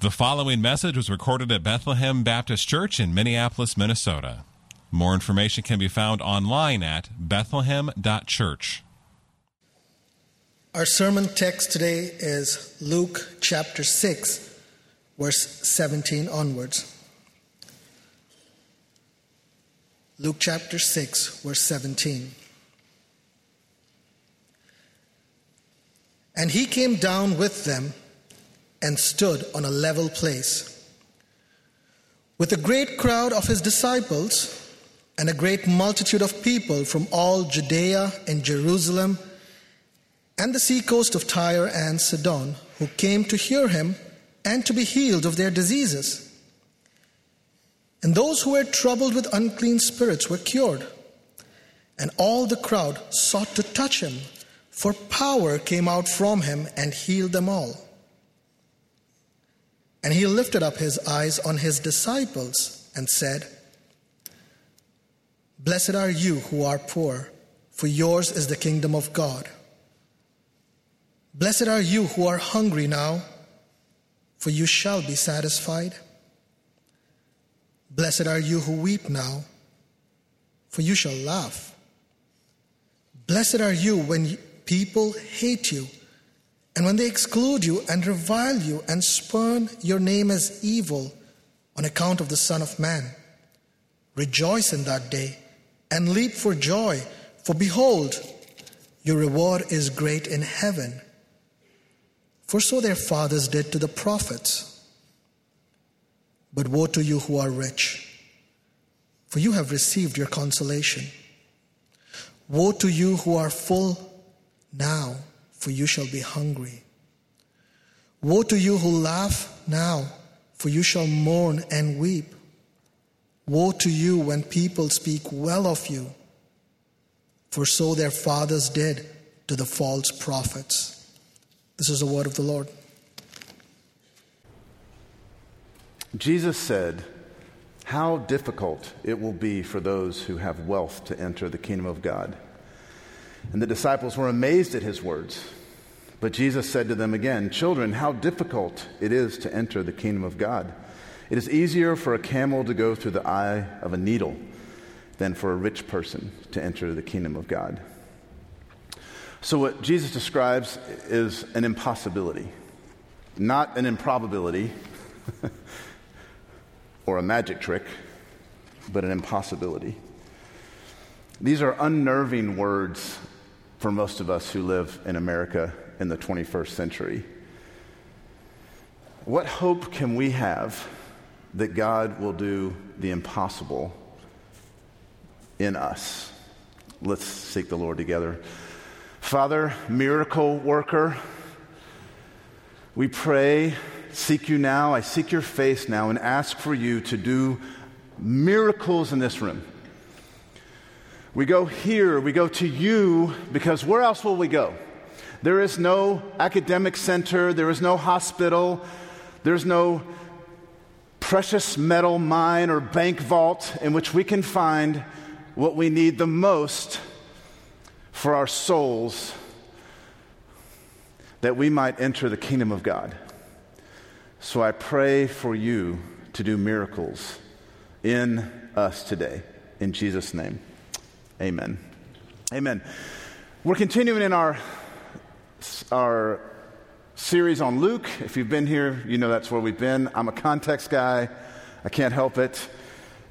The following message was recorded at Bethlehem Baptist Church in Minneapolis, Minnesota. More information can be found online at bethlehem.church. Our sermon text today is Luke chapter 6, verse 17 onwards. Luke chapter 6, verse 17. And he came down with them and stood on a level place. With a great crowd of his disciples and a great multitude of people from all Judea and Jerusalem and the seacoast of Tyre and Sidon, who came to hear him and to be healed of their diseases. And those who were troubled with unclean spirits were cured. And all the crowd sought to touch him, for power came out from him and healed them all. And he lifted up his eyes on his disciples and said, Blessed are you who are poor, for yours is the kingdom of God. Blessed are you who are hungry now, for you shall be satisfied. Blessed are you who weep now, for you shall laugh. Blessed are you when people hate you and when they exclude you and revile you and spurn your name as evil on account of the Son of Man, rejoice in that day and leap for joy, for behold, your reward is great in heaven. For so their fathers did to the prophets. But woe to you who are rich, for you have received your consolation. Woe to you who are full now for you shall be hungry. Woe to you who laugh now, for you shall mourn and weep. Woe to you when people speak well of you, for so their fathers did to the false prophets. This is the word of the Lord. Jesus said, How difficult it will be for those who have wealth to enter the kingdom of God. And the disciples were amazed at his words. But Jesus said to them again, Children, how difficult it is to enter the kingdom of God. It is easier for a camel to go through the eye of a needle than for a rich person to enter the kingdom of God. So, what Jesus describes is an impossibility, not an improbability or a magic trick, but an impossibility. These are unnerving words for most of us who live in America in the 21st century. What hope can we have that God will do the impossible in us? Let's seek the Lord together. Father, miracle worker, we pray, seek you now. I seek your face now and ask for you to do miracles in this room. We go here, we go to you, because where else will we go? There is no academic center, there is no hospital, there's no precious metal mine or bank vault in which we can find what we need the most for our souls that we might enter the kingdom of God. So I pray for you to do miracles in us today. In Jesus' name. Amen. Amen. We're continuing in our, our series on Luke. If you've been here, you know that's where we've been. I'm a context guy, I can't help it.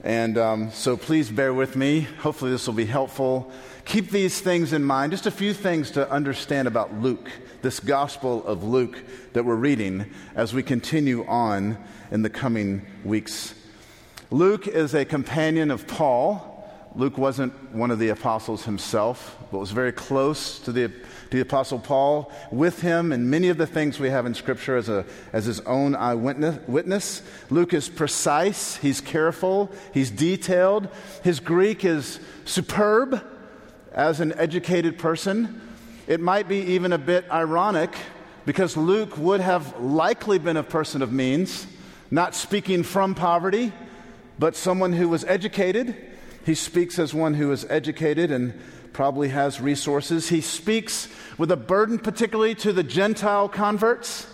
And um, so please bear with me. Hopefully, this will be helpful. Keep these things in mind. Just a few things to understand about Luke, this Gospel of Luke that we're reading as we continue on in the coming weeks. Luke is a companion of Paul. Luke wasn't one of the apostles himself, but was very close to the, to the apostle Paul, with him and many of the things we have in Scripture as, a, as his own eyewitness. Witness. Luke is precise, he's careful, he's detailed. His Greek is superb as an educated person. It might be even a bit ironic because Luke would have likely been a person of means, not speaking from poverty, but someone who was educated he speaks as one who is educated and probably has resources. He speaks with a burden, particularly to the Gentile converts.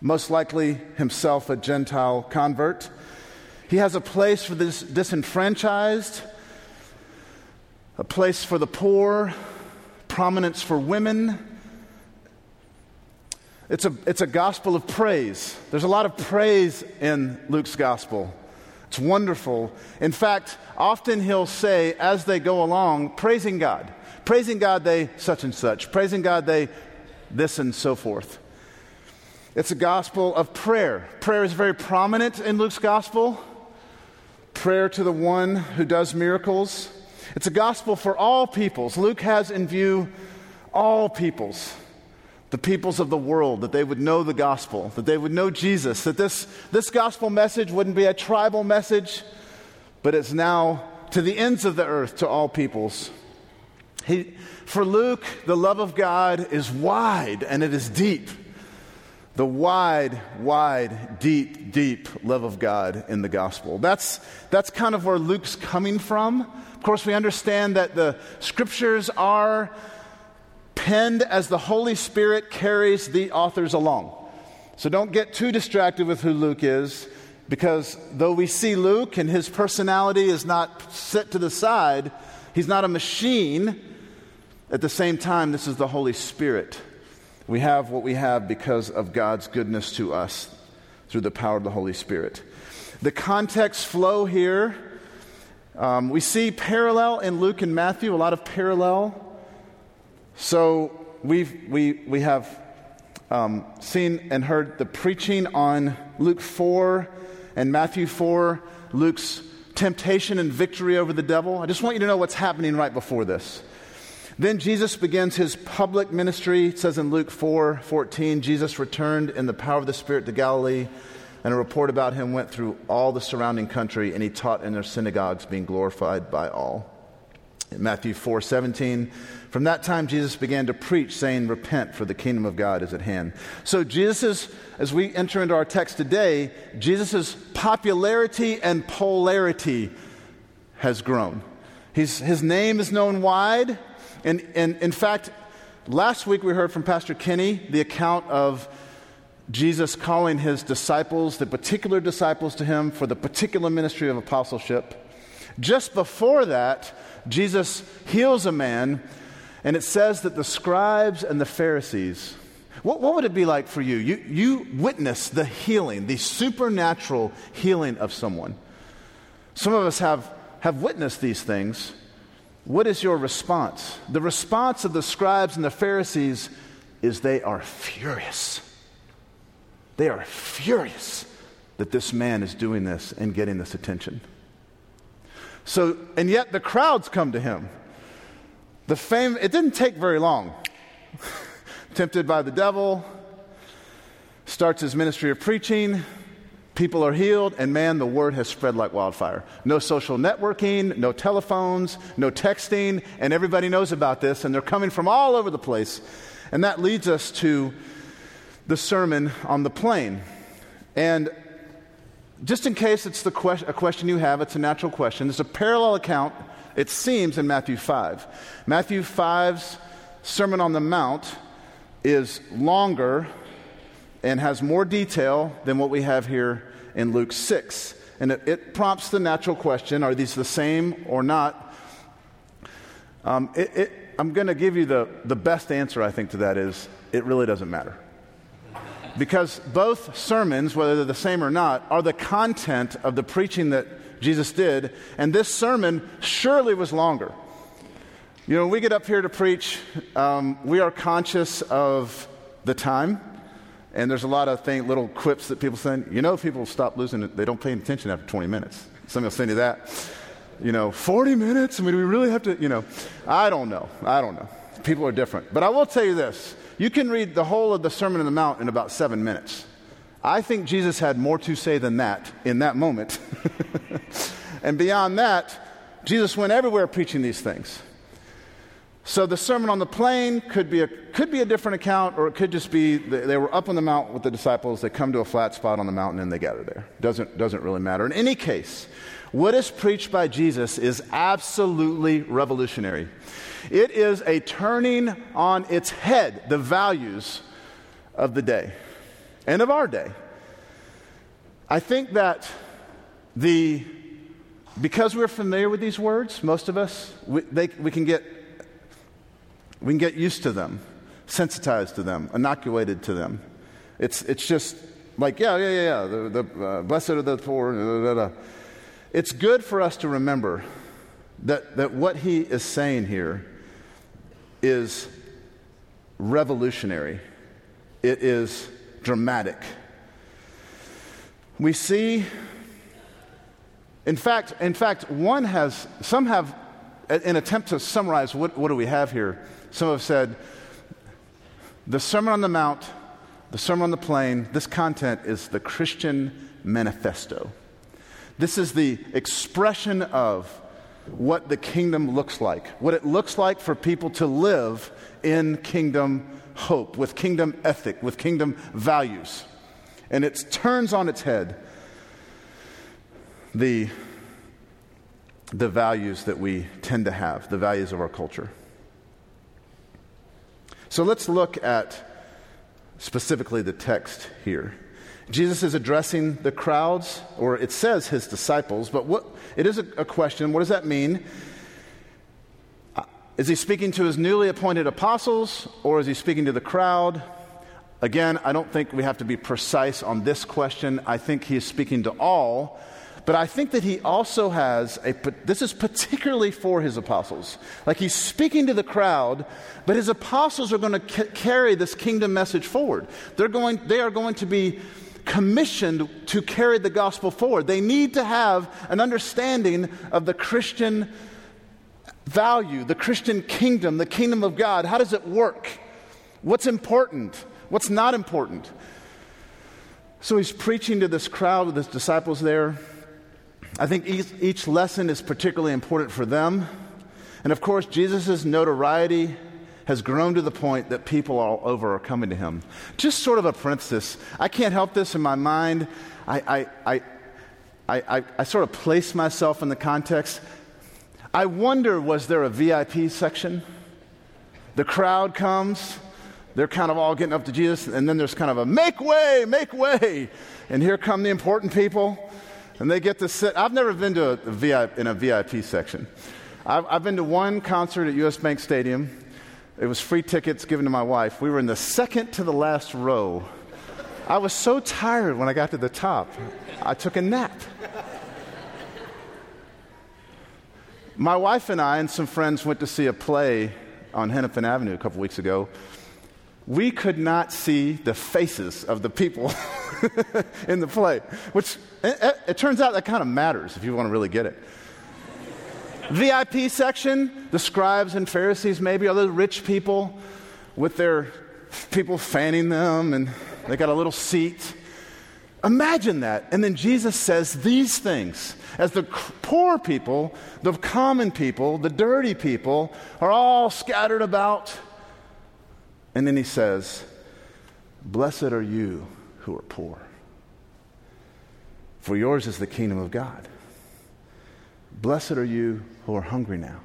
most likely himself a Gentile convert. He has a place for the disenfranchised, a place for the poor, prominence for women. It's a, it's a gospel of praise. There's a lot of praise in Luke's gospel. It's wonderful. In fact, often he'll say as they go along, praising God. Praising God, they such and such. Praising God, they this and so forth. It's a gospel of prayer. Prayer is very prominent in Luke's gospel. Prayer to the one who does miracles. It's a gospel for all peoples. Luke has in view all peoples the peoples of the world, that they would know the gospel, that they would know Jesus, that this, this gospel message wouldn't be a tribal message, but it's now to the ends of the earth, to all peoples. He, for Luke, the love of God is wide and it is deep. The wide, wide, deep, deep love of God in the gospel. That's, that's kind of where Luke's coming from. Of course, we understand that the scriptures are penned as the Holy Spirit carries the authors along. So don't get too distracted with who Luke is, because though we see Luke and his personality is not set to the side, he's not a machine. At the same time, this is the Holy Spirit. We have what we have because of God's goodness to us through the power of the Holy Spirit. The context flow here, um, we see parallel in Luke and Matthew, a lot of parallel. So we've, we, we have um, seen and heard the preaching on Luke 4 and Matthew 4, Luke's temptation and victory over the devil. I just want you to know what's happening right before this. Then Jesus begins his public ministry. It says in Luke 4 14, Jesus returned in the power of the Spirit to Galilee, and a report about him went through all the surrounding country, and he taught in their synagogues, being glorified by all. In Matthew 4 17, from that time, Jesus began to preach, saying, Repent, for the kingdom of God is at hand. So, Jesus, as we enter into our text today, Jesus' popularity and polarity has grown. He's, his name is known wide. And, and in fact, last week we heard from Pastor Kenny the account of Jesus calling his disciples, the particular disciples to him, for the particular ministry of apostleship. Just before that, Jesus heals a man and it says that the scribes and the Pharisees, what, what would it be like for you? you? You witness the healing, the supernatural healing of someone. Some of us have, have witnessed these things. What is your response? The response of the scribes and the Pharisees is they are furious. They are furious that this man is doing this and getting this attention. So, and yet the crowds come to him. The fame, it didn't take very long. Tempted by the devil, starts his ministry of preaching, people are healed, and man, the word has spread like wildfire. No social networking, no telephones, no texting, and everybody knows about this, and they're coming from all over the place. And that leads us to the Sermon on the Plain. And just in case it's the que- a question you have, it's a natural question. There's a parallel account it seems in Matthew 5. Matthew 5's Sermon on the Mount is longer and has more detail than what we have here in Luke 6. And it, it prompts the natural question are these the same or not? Um, it, it, I'm going to give you the, the best answer, I think, to that is it really doesn't matter. Because both sermons, whether they're the same or not, are the content of the preaching that Jesus did. And this sermon surely was longer. You know, when we get up here to preach, um, we are conscious of the time. And there's a lot of thing, little quips that people say. You know, people stop losing. They don't pay attention after 20 minutes. Somebody will send you that. You know, 40 minutes? I mean, do we really have to, you know? I don't know. I don't know. People are different. But I will tell you this you can read the whole of the Sermon on the Mount in about seven minutes. I think Jesus had more to say than that in that moment. and beyond that, Jesus went everywhere preaching these things. So the Sermon on the Plain could be a, could be a different account, or it could just be they were up on the mount with the disciples. They come to a flat spot on the mountain and they gather there. Doesn't, doesn't really matter. In any case, what is preached by Jesus is absolutely revolutionary. It is a turning on its head the values of the day. and of our day. I think that the because we're familiar with these words, most of us, we, they, we, can get, we can get used to them, sensitized to them, inoculated to them. It's, it's just like, yeah, yeah, yeah, yeah, the, the uh, blessed are the poor. It's good for us to remember that, that what he is saying here is revolutionary, it is dramatic. We see in fact, in fact, one has, some have, in attempt to summarize what, what do we have here, some have said the Sermon on the Mount, the Sermon on the Plain, this content is the Christian manifesto. This is the expression of what the kingdom looks like, what it looks like for people to live in kingdom hope, with kingdom ethic, with kingdom values. And it turns on its head the, the values that we tend to have, the values of our culture. So let's look at specifically the text here. Jesus is addressing the crowds, or it says his disciples, but what, it is a, a question. What does that mean? Uh, is he speaking to his newly appointed apostles, or is he speaking to the crowd? Again, I don't think we have to be precise on this question. I think he is speaking to all, but I think that he also has a, this is particularly for his apostles. Like he's speaking to the crowd, but his apostles are going to c- carry this kingdom message forward. They're going, they are going to be commissioned to carry the gospel forward. They need to have an understanding of the Christian value, the Christian kingdom, the kingdom of God. How does it work? What's important? What's not important? So he's preaching to this crowd with his disciples there. I think each, each lesson is particularly important for them. And of course, Jesus' notoriety has grown to the point that people all over are coming to him. Just sort of a parenthesis. I can't help this in my mind. I, I, I, I, I sort of place myself in the context. I wonder was there a VIP section? The crowd comes, they're kind of all getting up to Jesus, and then there's kind of a make way, make way. And here come the important people and they get to sit. I've never been to a VIP, in a VIP section. I've, I've been to one concert at US Bank Stadium. It was free tickets given to my wife. We were in the second to the last row. I was so tired when I got to the top, I took a nap. My wife and I and some friends went to see a play on Hennepin Avenue a couple weeks ago. We could not see the faces of the people in the play, which it, it turns out that kind of matters if you want to really get it. VIP section, the scribes and Pharisees, maybe, the rich people with their people fanning them and they got a little seat. Imagine that. And then Jesus says these things as the poor people, the common people, the dirty people are all scattered about. And then he says, Blessed are you who are poor. For yours is the kingdom of God. Blessed are you who are hungry now.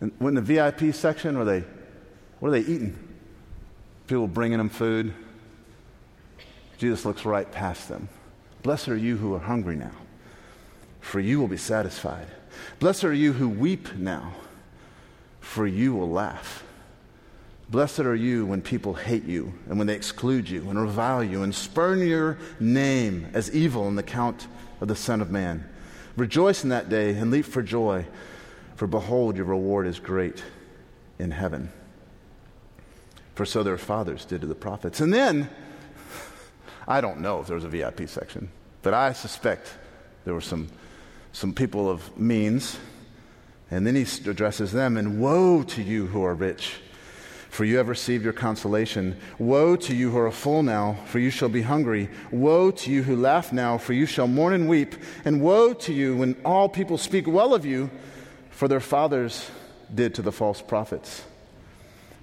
And when the VIP section, are they, what are they eating? People bringing them food. Jesus looks right past them. Blessed are you who are hungry now, for you will be satisfied. Blessed are you who weep now, for you will laugh. Blessed are you when people hate you and when they exclude you and revile you and spurn your name as evil in the count of the Son of Man. Rejoice in that day and leap for joy, for behold, your reward is great in heaven. For so their fathers did to the prophets. And then, I don't know if there was a VIP section, but I suspect there were some, some people of means. And then he addresses them, and woe to you who are rich for you have received your consolation. Woe to you who are full now, for you shall be hungry. Woe to you who laugh now, for you shall mourn and weep. And woe to you when all people speak well of you, for their fathers did to the false prophets.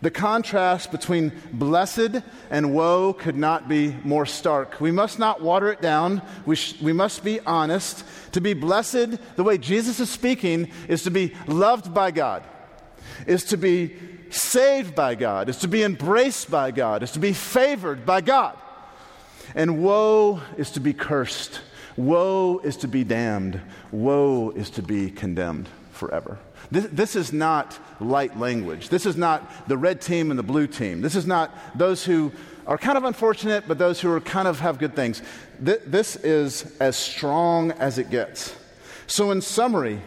The contrast between blessed and woe could not be more stark. We must not water it down. We, sh- we must be honest. To be blessed, the way Jesus is speaking, is to be loved by God, is to be saved by God, is to be embraced by God, is to be favored by God. And woe is to be cursed. Woe is to be damned. Woe is to be condemned forever. This, this, is not light language. This is not the red team and the blue team. This is not those who are kind of unfortunate, but those who are kind of have good things. Th- this is as strong as it gets. So, in summary,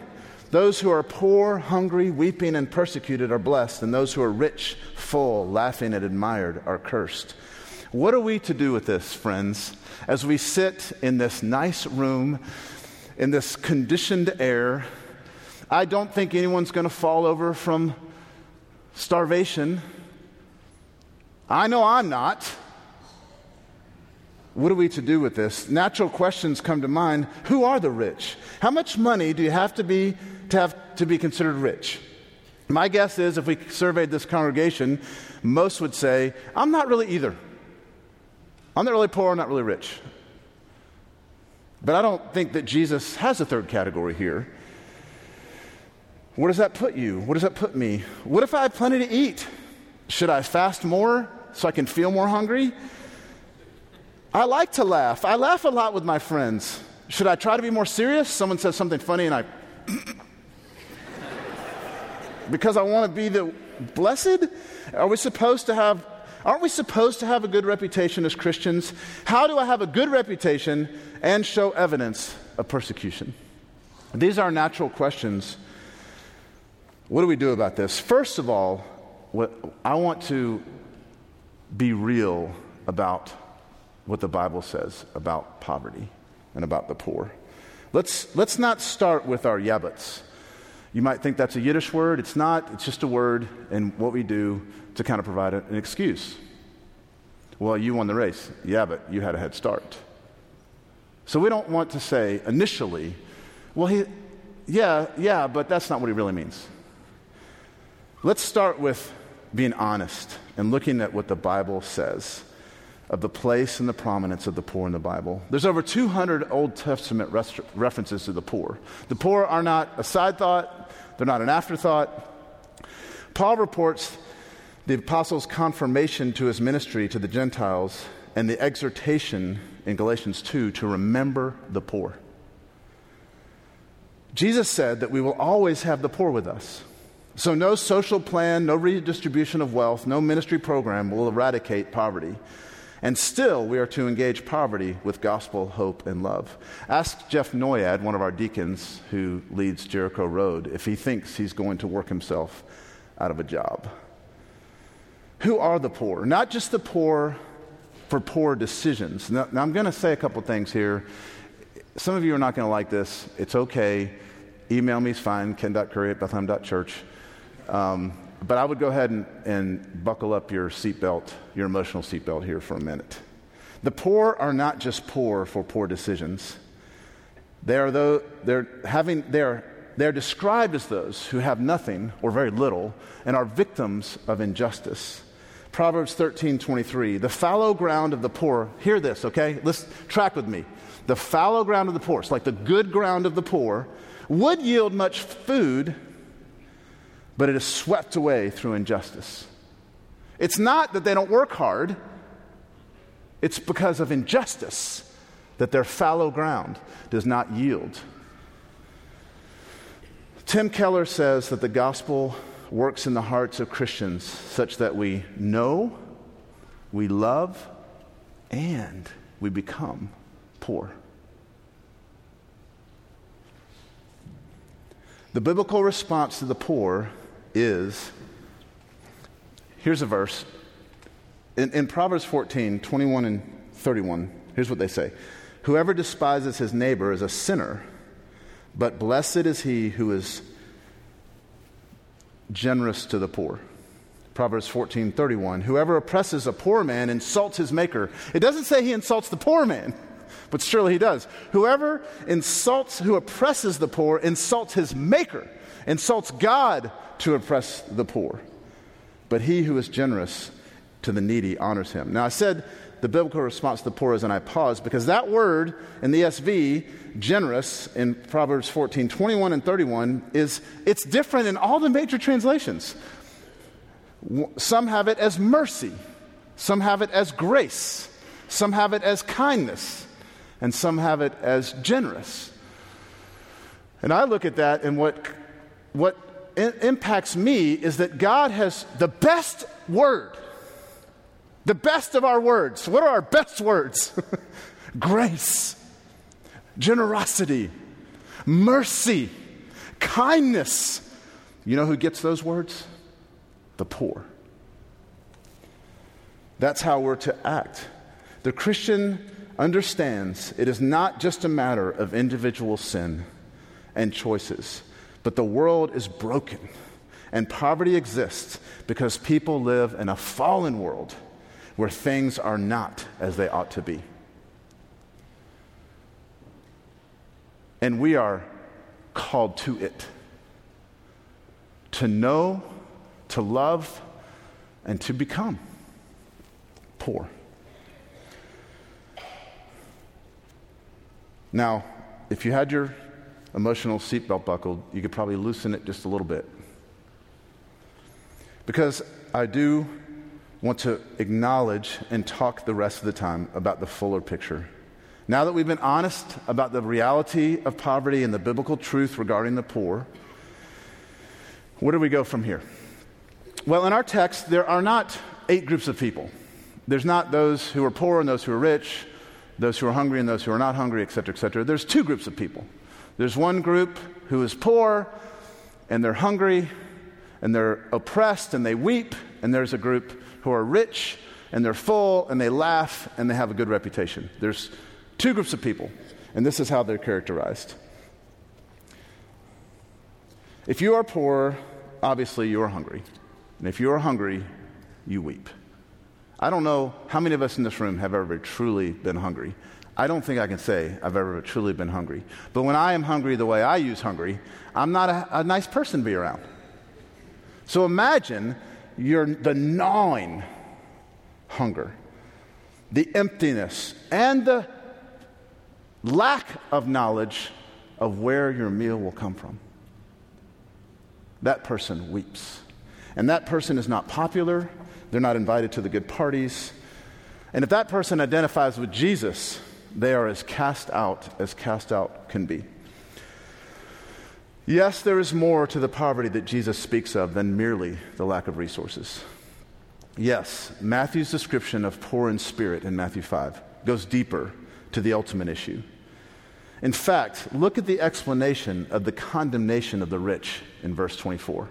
those who are poor, hungry, weeping, and persecuted are blessed, and those who are rich, full, laughing, and admired are cursed. What are we to do with this, friends, as we sit in this nice room, in this conditioned air? I don't think anyone's going to fall over from starvation. I know I'm not. What are we to do with this? Natural questions come to mind. Who are the rich? How much money do you have to be to have to be considered rich? My guess is if we surveyed this congregation, most would say, I'm not really either. I'm not really poor, I'm not really rich. But I don't think that Jesus has a third category here. Where does that put you? Where does that put me? What if I have plenty to eat? Should I fast more so I can feel more hungry? I like to laugh. I laugh a lot with my friends. Should I try to be more serious? Someone says something funny and I. because I want to be the blessed? Are we supposed to have. Aren't we supposed to have a good reputation as Christians? How do I have a good reputation and show evidence of persecution? These are natural questions. What do we do about this? First of all, what, I want to be real about what the Bible says about poverty and about the poor. Let's, let's not start with our yabbats. You might think that's a Yiddish word. It's not, it's just a word and what we do to kind of provide an excuse. Well, you won the race. Yeah, but you had a head start. So we don't want to say initially, well, he, yeah, yeah, but that's not what he really means. Let's start with being honest and looking at what the Bible says of the place and the prominence of the poor in the Bible. There's over 200 Old Testament references to the poor. The poor are not a side thought, they're not an afterthought. Paul reports the apostles' confirmation to his ministry to the Gentiles and the exhortation in Galatians 2 to remember the poor. Jesus said that we will always have the poor with us. So, no social plan, no redistribution of wealth, no ministry program will eradicate poverty. And still, we are to engage poverty with gospel, hope, and love. Ask Jeff Noyad, one of our deacons who leads Jericho Road, if he thinks he's going to work himself out of a job. Who are the poor? Not just the poor for poor decisions. Now, now I'm going to say a couple things here. Some of you are not going to like this. It's okay. Email me is fine, ken.curry at bethlehem.church. Um, but I would go ahead and, and buckle up your seatbelt, your emotional seatbelt here for a minute. The poor are not just poor for poor decisions. They are though, they're, having, they're, they're described as those who have nothing or very little and are victims of injustice. Proverbs 13 23. The fallow ground of the poor, hear this, okay? Let's track with me. The fallow ground of the poor, it's like the good ground of the poor, would yield much food but it is swept away through injustice. It's not that they don't work hard, it's because of injustice that their fallow ground does not yield. Tim Keller says that the gospel works in the hearts of Christians such that we know, we love, and we become poor. The biblical response to the poor is here's a verse. In, in, Proverbs 14, 21 and 31, here's what they say Whoever despises his neighbor is a sinner, but blessed is he who is generous to the poor. Proverbs 14, 31. Whoever oppresses a poor man insults his maker. It doesn't say he insults the poor man, but surely he does. Whoever insults, who oppresses the poor, insults his maker, insults God to oppress the poor. But he who is generous to the needy honors him. Now, I said the biblical response to the poor is, and I pause because that word in the ESV, generous, in Proverbs 14, 21 and 31, is it's different in all the major translations. Some have it as mercy, some have it as grace, some have it as kindness, and some have it as generous. And I look at that, and what, what impacts me is that God has the best word, the best of our words. What are our best words? Grace, generosity, mercy, kindness. You know who gets those words? The poor. That's how we're to act. The Christian understands it is not just a matter of individual sin and choices, but the world is broken and poverty exists because people live in a fallen world where things are not as they ought to be. And we are called to it to know, to love, and to become poor. Now, if you had your emotional seatbelt buckled, you could probably loosen it just a little bit. Because I do want to acknowledge and talk the rest of the time about the fuller picture. Now that we've been honest about the reality of poverty and the biblical truth regarding the poor, where do we go from here? Well, in our text, there are not eight groups of people. There's not those who are poor and those who are rich, those who are hungry and those who are not hungry, et cetera, et cetera. There's two groups of people. There's one group who is poor and they're hungry and they're oppressed and they weep, and there's a group who are rich and they're full and they laugh and they have a good reputation. There's two groups of people, and this is how they're characterized. If you are poor, obviously you are hungry. And if you are hungry, you weep. I don't know how many of us in this room have ever truly been hungry. I don't think I can say I've ever truly been hungry. But when I am hungry the way I use hungry, I'm not a, a nice person to be around. So imagine you're the gnawing hunger, the emptiness, and the lack of knowledge of where your meal will come from that person weeps. And that person is not popular, they're not invited to the good parties. And if that person identifies with Jesus, they are as cast out as cast out can be. Yes, there is more to the poverty that Jesus speaks of than merely the lack of resources. Yes, Matthew's description of poor in spirit in Matthew 5 goes deeper to the ultimate issue. In fact, look at the explanation of the condemnation of the rich in verse 24.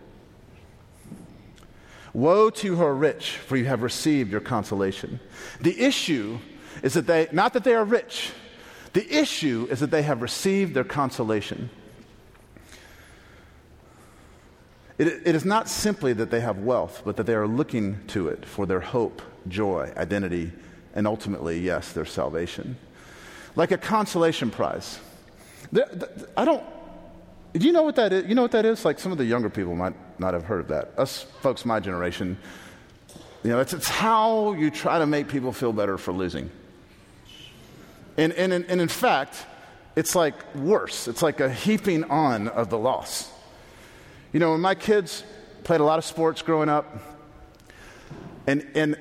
Woe to her rich, for you have received your consolation. The issue is that they, not that they are rich, the issue is that they have received their consolation. It, it is not simply that they have wealth, but that they are looking to it for their hope, joy, identity, and ultimately, yes, their salvation like a consolation prize. I don't. Do you know what that is? You know what that is? Like some of the younger people might not have heard of that. Us folks, my generation, you know, it's, it's how you try to make people feel better for losing. And, and, and in fact, it's like worse. It's like a heaping on of the loss. You know, when my kids played a lot of sports growing up, and, and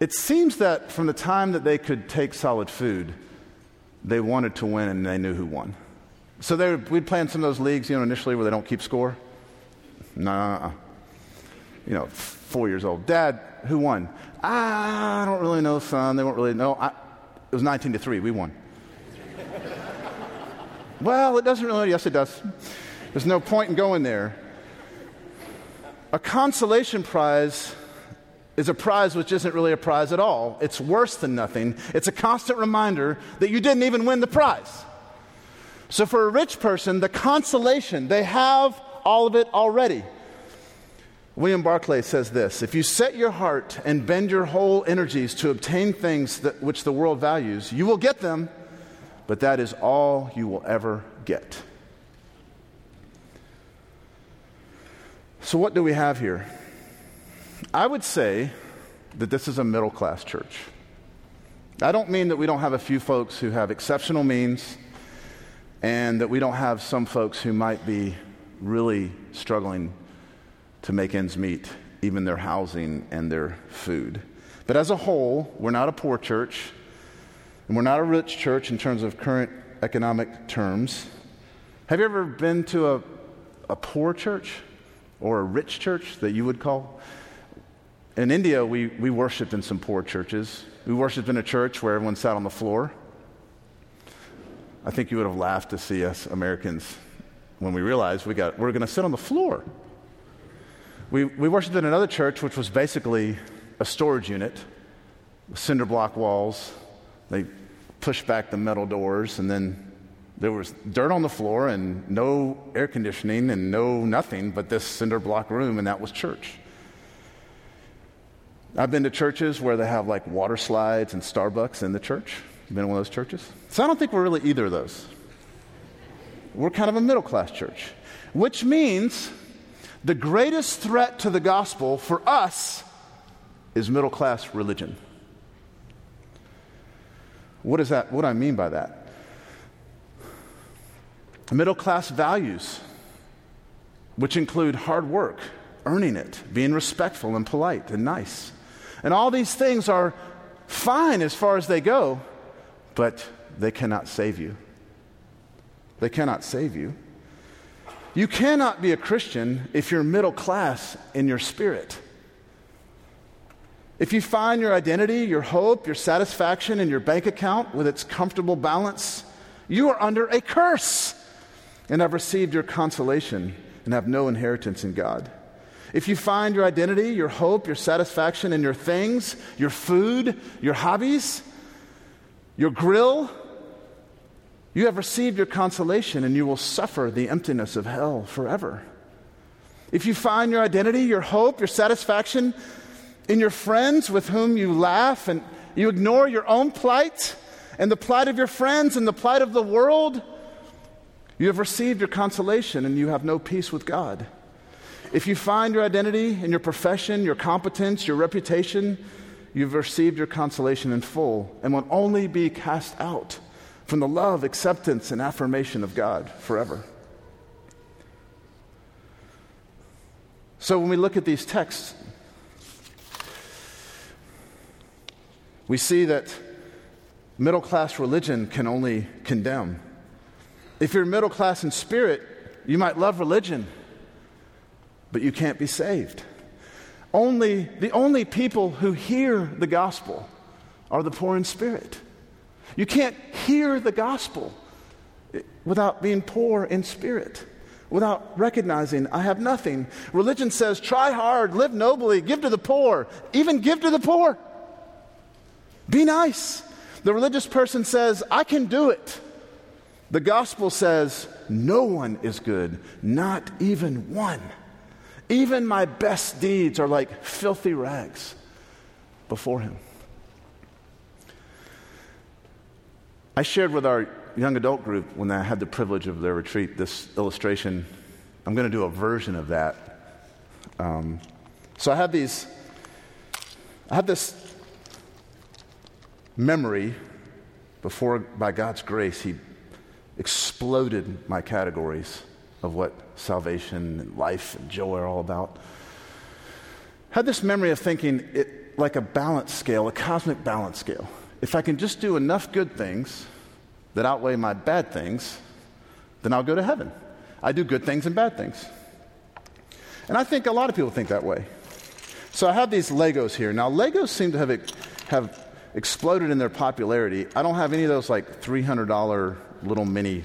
it seems that from the time that they could take solid food, they wanted to win and they knew who won. So they we'd play in some of those leagues, you know, initially where they don't keep score. Nah, you know, four years old. Dad, who won? I don't really know, son. They won't really know. I, it was 19 to 3. We won. well, it doesn't really. Yes, it does. There's no point in going there. A consolation prize is a prize which isn't really a prize at all. It's worse than nothing. It's a constant reminder that you didn't even win the prize. So, for a rich person, the consolation, they have all of it already. William Barclay says this If you set your heart and bend your whole energies to obtain things that, which the world values, you will get them, but that is all you will ever get. So, what do we have here? I would say that this is a middle class church. I don't mean that we don't have a few folks who have exceptional means and that we don't have some folks who might be really struggling to make ends meet even their housing and their food. But as a whole, we're not a poor church, and we're not a rich church in terms of current economic terms. Have you ever been to a, a poor church or a rich church that you would call? In India, we, we worshiped in some poor churches. We worshiped in a church where everyone sat on the floor. I think you would have laughed to see us Americans when we realized we got, we're going to sit on the floor. We, we worshiped in another church, which was basically a storage unit, cinder block walls. They pushed back the metal doors, and then there was dirt on the floor and no air conditioning and no nothing but this cinder block room, and that was church. I've been to churches where they have like water slides and Starbucks in the church. You been in one of those churches? So I don't think we're really either of those. We're kind of a middle class church, which means the greatest threat to the gospel for us is middle class religion. What is that? What do I mean by that? Middle class values, which include hard work, earning it, being respectful and polite and nice. And all these things are fine as far as they go, but they cannot save you. They cannot save you. You cannot be a Christian if you're middle class in your spirit. If you find your identity, your hope, your satisfaction in your bank account with its comfortable balance, you are under a curse and have received your consolation and have no inheritance in God. If you find your identity, your hope, your satisfaction in your things, your food, your hobbies, your grill, you have received your consolation and you will suffer the emptiness of hell forever. If you find your identity, your hope, your satisfaction in your friends with whom you laugh and you ignore your own plight and the plight of your friends and the plight of the world, you have received your consolation and you have no peace with God. If you find your identity in your profession, your competence, your reputation, you've received your consolation in full and will only be cast out from the love, acceptance, and affirmation of God forever. So when we look at these texts, we see that middle class religion can only condemn. If you're middle class in spirit, you might love religion but you can't be saved. Only, the only people who hear the gospel are the poor in spirit. You can't hear the gospel without being poor in spirit, without recognizing I have nothing. Religion says try hard, live nobly, give to the poor, even give to the poor. Be nice. The religious person says, I can do it. The gospel says, no one is good, not even one. Even my best deeds are like filthy rags before Him. I shared with our young adult group when I had the privilege of their retreat this illustration. I'm going to do a version of that. Um, so I had these, I had this memory before, by God's grace, He exploded my categories of what salvation and life and joy are all about. Had this memory of thinking it like a balance scale, a cosmic balance scale. If I can just do enough good things that outweigh my bad things, then I'll go to heaven. I do good things and bad things. And I think a lot of people think that way. So I have these Legos here. Now, Legos seem to have, have exploded in their popularity. I don't have any of those like $300 little mini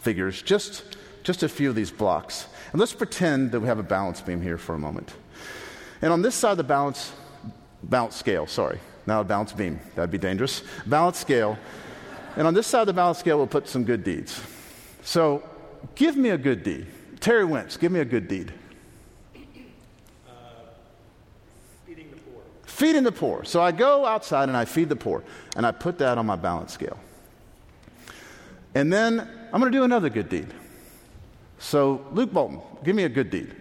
figures, just just a few of these blocks. And let's pretend that we have a balance beam here for a moment. And on this side of the balance, balance scale, sorry, not a balance beam, that'd be dangerous. Balance scale. And on this side of the balance scale, we'll put some good deeds. So give me a good deed. Terry Wentz, give me a good deed. Uh, feeding the poor. Feeding the poor. So I go outside and I feed the poor, and I put that on my balance scale. And then I'm going to do another good deed. So, Luke Bolton, give me a good deed.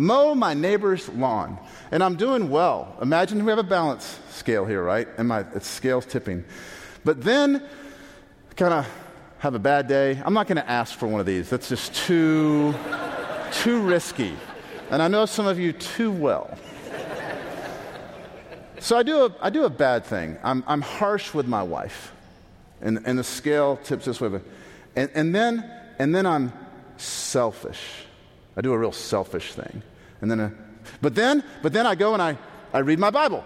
Mow my neighbor's lawn. And I'm doing well. Imagine we have a balance scale here, right? And my scale's tipping. But then, kind of have a bad day. I'm not going to ask for one of these. That's just too. too risky. And I know some of you too well. So I do a, I do a bad thing. I'm, I'm harsh with my wife. And, and the scale tips this way. And, and, then, and then I'm selfish. I do a real selfish thing. And then, a, but then, but then I go and I, I read my Bible.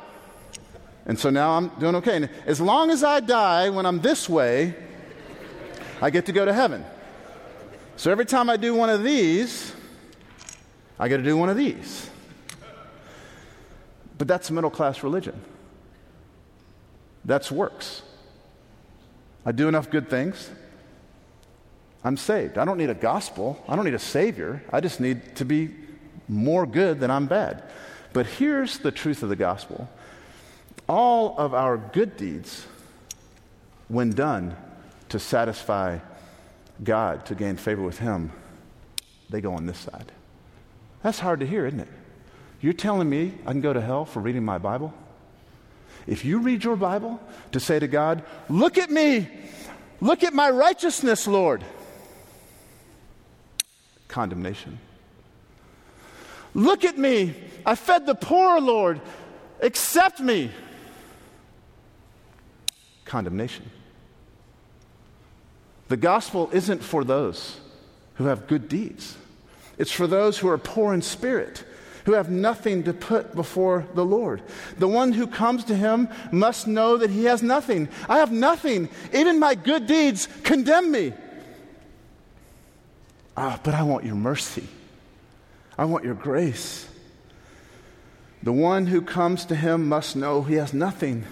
And so now I'm doing okay. And as long as I die when I'm this way, I get to go to heaven. So every time I do one of these, I got to do one of these. But that's middle class religion. That's works. I do enough good things. I'm saved. I don't need a gospel. I don't need a savior. I just need to be more good than I'm bad. But here's the truth of the gospel all of our good deeds, when done to satisfy God, to gain favor with Him, they go on this side. That's hard to hear, isn't it? You're telling me I can go to hell for reading my Bible? If you read your Bible to say to God, Look at me, look at my righteousness, Lord, condemnation. Look at me, I fed the poor, Lord, accept me condemnation. The gospel isn't for those who have good deeds, it's for those who are poor in spirit, who have nothing to put before the Lord. The one who comes to him must know that he has nothing. I have nothing. Even my good deeds condemn me. Ah, but I want your mercy. I want your grace. The one who comes to him must know he has nothing.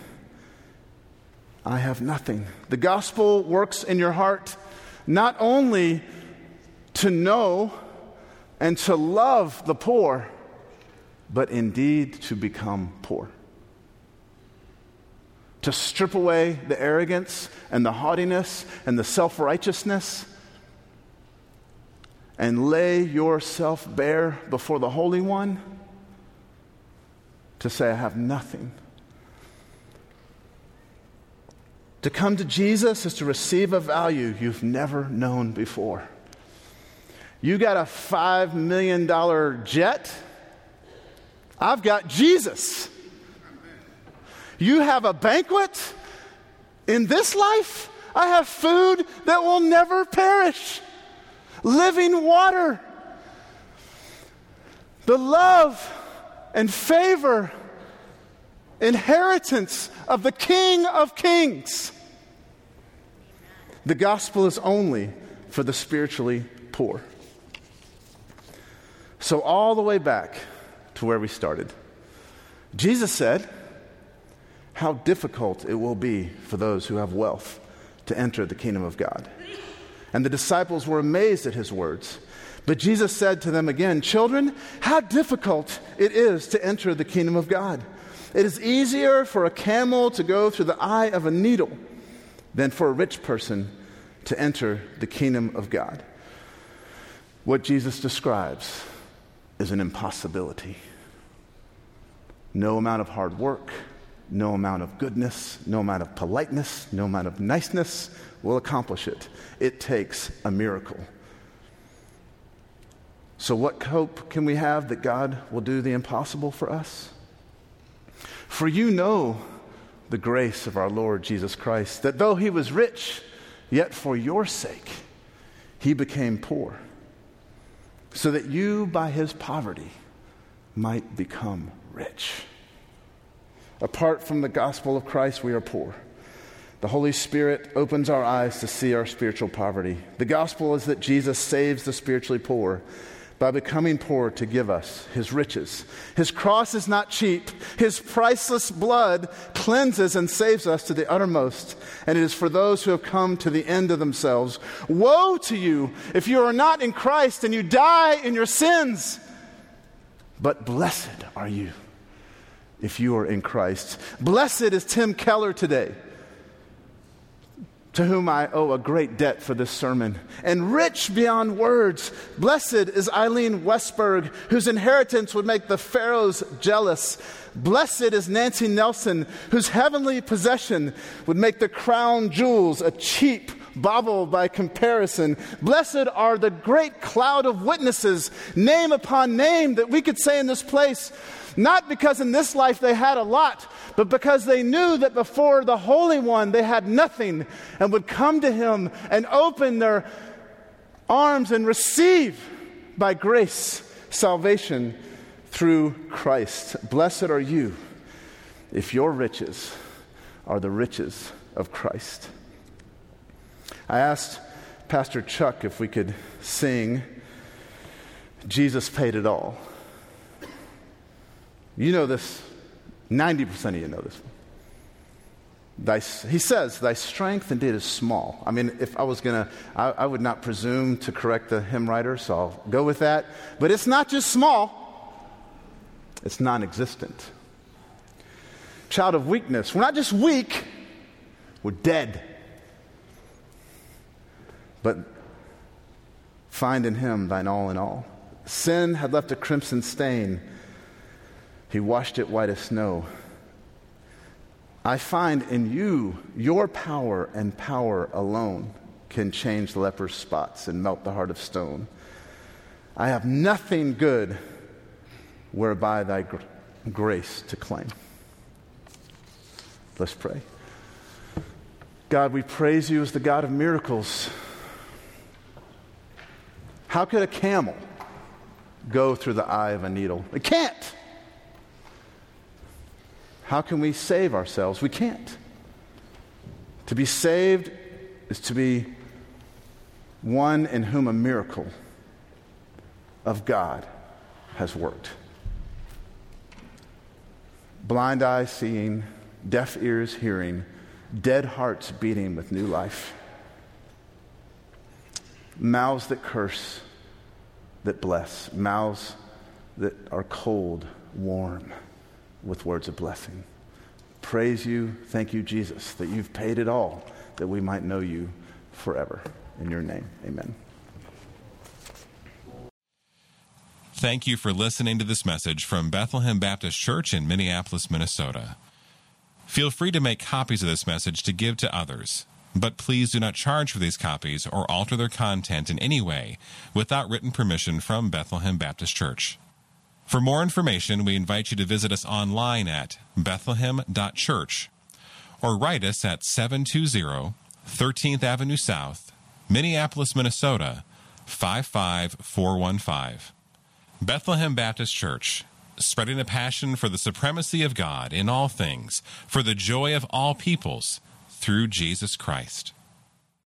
I have nothing. The gospel works in your heart not only to know and to love the poor, but indeed to become poor. To strip away the arrogance and the haughtiness and the self righteousness and lay yourself bare before the Holy One to say, I have nothing. To come to Jesus is to receive a value you've never known before. You got a $5 million jet. I've got Jesus. You have a banquet in this life. I have food that will never perish, living water, the love and favor inheritance of the King of Kings. The gospel is only for the spiritually poor. So, all the way back to where we started, Jesus said, How difficult it will be for those who have wealth to enter the kingdom of God. And the disciples were amazed at his words. But Jesus said to them again, Children, how difficult it is to enter the kingdom of God. It is easier for a camel to go through the eye of a needle than for a rich person to enter the kingdom of God. What Jesus describes is an impossibility. No amount of hard work, no amount of goodness, no amount of politeness, no amount of niceness will accomplish it. It takes a miracle. So, what hope can we have that God will do the impossible for us? For you know the grace of our Lord Jesus Christ, that though he was rich, yet for your sake he became poor, so that you by his poverty might become rich. Apart from the gospel of Christ, we are poor. The Holy Spirit opens our eyes to see our spiritual poverty. The gospel is that Jesus saves the spiritually poor by becoming poor to give us his riches. His cross is not cheap. His priceless blood cleanses and saves us to the uttermost. And it is for those who have come to the end of themselves. Woe to you if you are not in Christ and you die in your sins. But blessed are you if you are in Christ. Blessed is Tim Keller today to whom I owe a great debt for this sermon, and rich beyond words. Blessed is Eileen Westberg, whose inheritance would make the Pharaohs jealous. Blessed is Nancy Nelson, whose heavenly possession would make the crown jewels a cheap bauble by comparison. Blessed are the great cloud of witnesses, name upon name, that we could say in this place, not because in this life they had a lot, but because they knew that before the Holy One they had nothing and would come to Him and open their arms and receive by grace salvation through Christ. Blessed are you if your riches are the riches of Christ. I asked Pastor Chuck if we could sing Jesus Paid It All. You know this, 90% of you know this. Thy, he says, Thy strength indeed is small. I mean, if I was going to, I would not presume to correct the hymn writer, so I'll go with that. But it's not just small, it's non existent. Child of weakness. We're not just weak, we're dead. But find in him thine all in all. Sin had left a crimson stain. He washed it white as snow. I find in you your power and power alone can change the leper's spots and melt the heart of stone. I have nothing good whereby thy gr- grace to claim. Let's pray. God, we praise you as the God of miracles. How could a camel go through the eye of a needle? It can't. How can we save ourselves? We can't. To be saved is to be one in whom a miracle of God has worked. Blind eyes seeing, deaf ears hearing, dead hearts beating with new life, mouths that curse, that bless, mouths that are cold, warm with words of blessing. Praise you. Thank you, Jesus, that you've paid it all that we might know you forever. In your name, amen. Thank you for listening to this message from Bethlehem Baptist Church in Minneapolis, Minnesota. Feel free to make copies of this message to give to others, but please do not charge for these copies or alter their content in any way without written permission from Bethlehem Baptist Church. For more information, we invite you to visit us online at bethlehem.church or write us at 720 13th Avenue South, Minneapolis, Minnesota 55415. Bethlehem Baptist Church, spreading a passion for the supremacy of God in all things, for the joy of all peoples, through Jesus Christ.